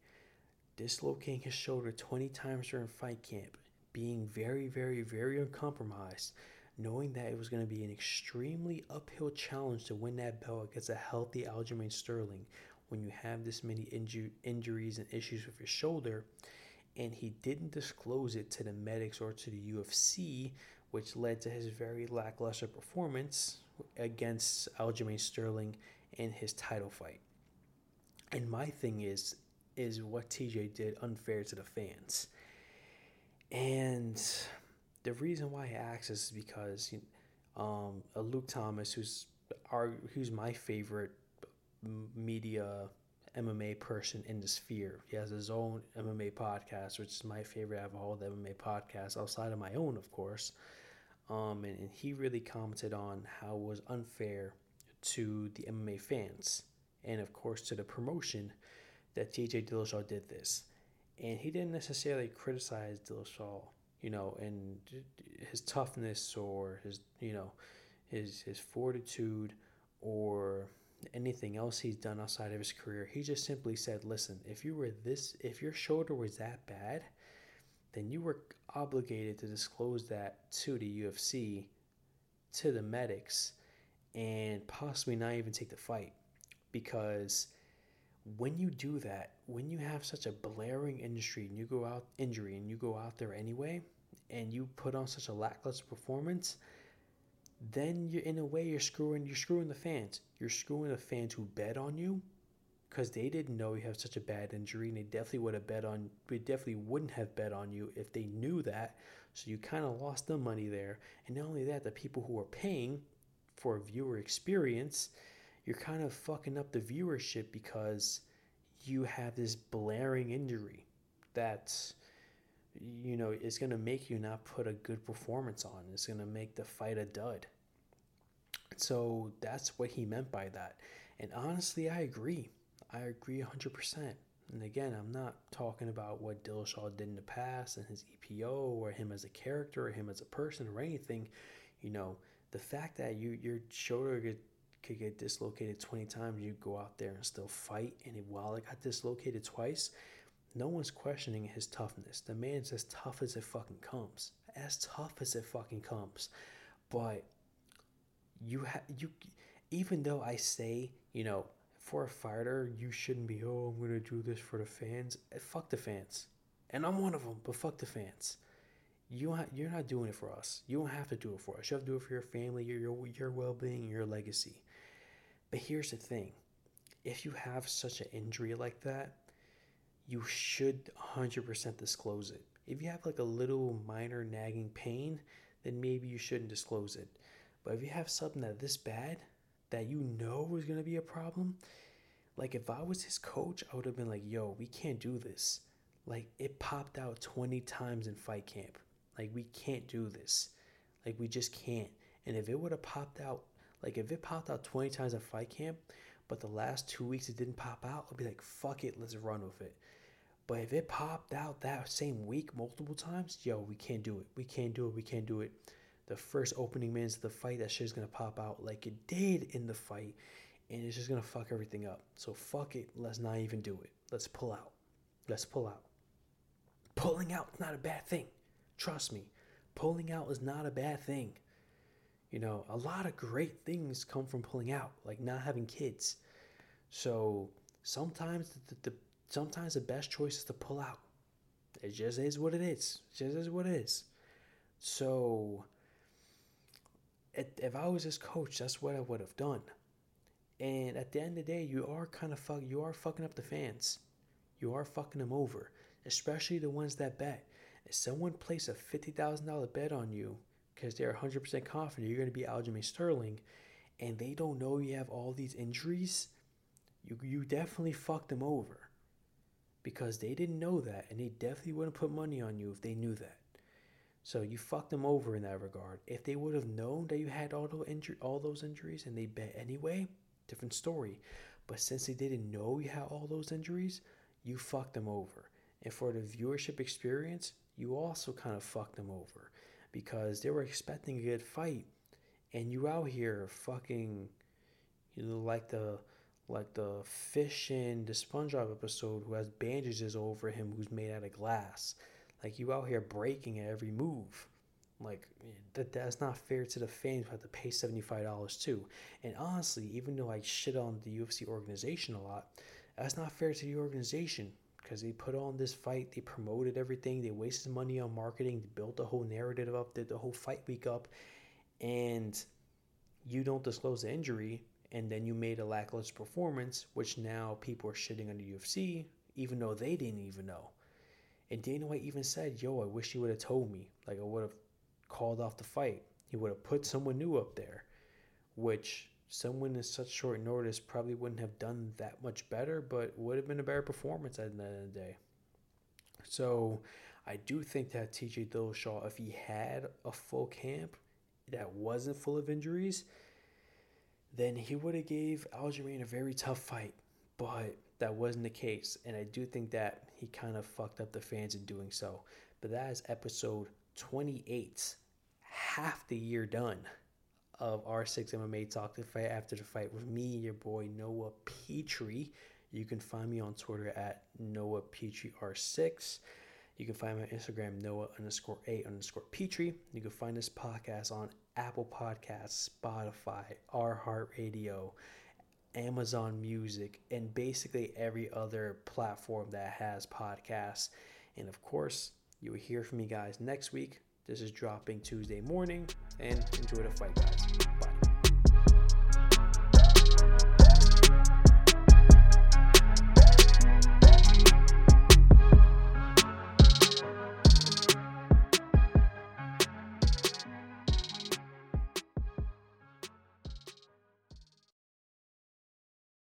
dislocating his shoulder 20 times during fight camp, being very, very, very uncompromised, knowing that it was going to be an extremely uphill challenge to win that belt against a healthy Aljamain Sterling when you have this many inju- injuries and issues with your shoulder. And he didn't disclose it to the medics or to the UFC, which led to his very lackluster performance against Aljamain Sterling in his title fight. And my thing is, is what TJ did unfair to the fans. And the reason why ask this is because um, Luke Thomas, who's our, who's my favorite media MMA person in the sphere. He has his own MMA podcast, which is my favorite out of all the MMA podcasts, outside of my own, of course. Um, and, and he really commented on how it was unfair to the MMA fans and, of course, to the promotion that TJ Dillashaw did this. And he didn't necessarily criticize Dillashaw, you know, and his toughness or his, you know, his his fortitude or anything else he's done outside of his career. He just simply said, "Listen, if you were this, if your shoulder was that bad, then you were obligated to disclose that to the UFC, to the medics, and possibly not even take the fight, because." When you do that, when you have such a blaring industry and you go out injury and you go out there anyway, and you put on such a lackluster performance, then you're in a way you're screwing you're screwing the fans. You're screwing the fans who bet on you because they didn't know you have such a bad injury and they definitely would have bet on they definitely wouldn't have bet on you if they knew that. So you kind of lost the money there. And not only that, the people who are paying for a viewer experience, you're kind of fucking up the viewership because you have this blaring injury that's you know, is going to make you not put a good performance on. It's going to make the fight a dud. So that's what he meant by that. And honestly, I agree. I agree 100%. And again, I'm not talking about what Dillashaw did in the past and his EPO or him as a character or him as a person or anything. You know, the fact that you your shoulder could, get dislocated 20 times, you go out there and still fight. And while it got dislocated twice, no one's questioning his toughness. The man's as tough as it fucking comes. As tough as it fucking comes. But you have you even though I say, you know, for a fighter, you shouldn't be, oh, I'm gonna do this for the fans. Eh, fuck the fans. And I'm one of them, but fuck the fans. You you're not doing it for us. You don't have to do it for us. You have to do it for your family, your your, your well being, your legacy. But here's the thing if you have such an injury like that, you should 100% disclose it. If you have like a little minor nagging pain, then maybe you shouldn't disclose it. But if you have something that this bad that you know is going to be a problem, like if I was his coach, I would have been like, yo, we can't do this. Like it popped out 20 times in fight camp. Like we can't do this. Like we just can't. And if it would have popped out, like if it popped out 20 times at fight camp, but the last two weeks it didn't pop out, I'd be like, fuck it, let's run with it. But if it popped out that same week multiple times, yo, we can't do it. We can't do it. We can't do it. The first opening minutes of the fight, that shit's gonna pop out like it did in the fight, and it's just gonna fuck everything up. So fuck it. Let's not even do it. Let's pull out. Let's pull out. Pulling out is not a bad thing. Trust me. Pulling out is not a bad thing. You know, a lot of great things come from pulling out, like not having kids. So sometimes the, the, sometimes the best choice is to pull out. It just is what it is. It just is what it is. So, if I was his coach, that's what I would have done. And at the end of the day, you are kind of fuck. You are fucking up the fans. You are fucking them over, especially the ones that bet. If someone places a fifty thousand dollar bet on you because they're hundred percent confident you're going to be Aljamain Sterling, and they don't know you have all these injuries, you you definitely fucked them over because they didn't know that and they definitely wouldn't put money on you if they knew that. So you fucked them over in that regard. If they would have known that you had all those injury, all those injuries and they bet anyway, different story. But since they didn't know you had all those injuries, you fucked them over. And for the viewership experience, you also kind of fucked them over because they were expecting a good fight and you out here fucking you know like the like the fish in the SpongeBob episode who has bandages over him who's made out of glass. Like you out here breaking at every move. Like that that's not fair to the fans who have to pay seventy five dollars too. And honestly, even though I shit on the UFC organization a lot, that's not fair to the organization because they put on this fight, they promoted everything, they wasted money on marketing, they built the whole narrative up, did the whole fight week up, and you don't disclose the injury and then you made a lackluster performance, which now people are shitting on the UFC, even though they didn't even know. And Dana White even said, Yo, I wish you would have told me. Like, I would have called off the fight. He would have put someone new up there, which someone in such short notice probably wouldn't have done that much better, but would have been a better performance at the end of the day. So I do think that TJ Dillashaw, if he had a full camp that wasn't full of injuries, then he would have gave Aljamain a very tough fight. But that wasn't the case, and I do think that he kind of fucked up the fans in doing so. But that is episode 28, half the year done of R6 MMA Talk the fight after the fight with me, your boy Noah Petrie. You can find me on Twitter at Noah Petrie R6. You can find me on Instagram, Noah underscore A underscore Petrie. You can find this podcast on Apple Podcasts, Spotify, iHeart Radio, Amazon Music, and basically every other platform that has podcasts. And of course, you will hear from me guys next week. This is dropping Tuesday morning, and enjoy the fight, guys. Bye.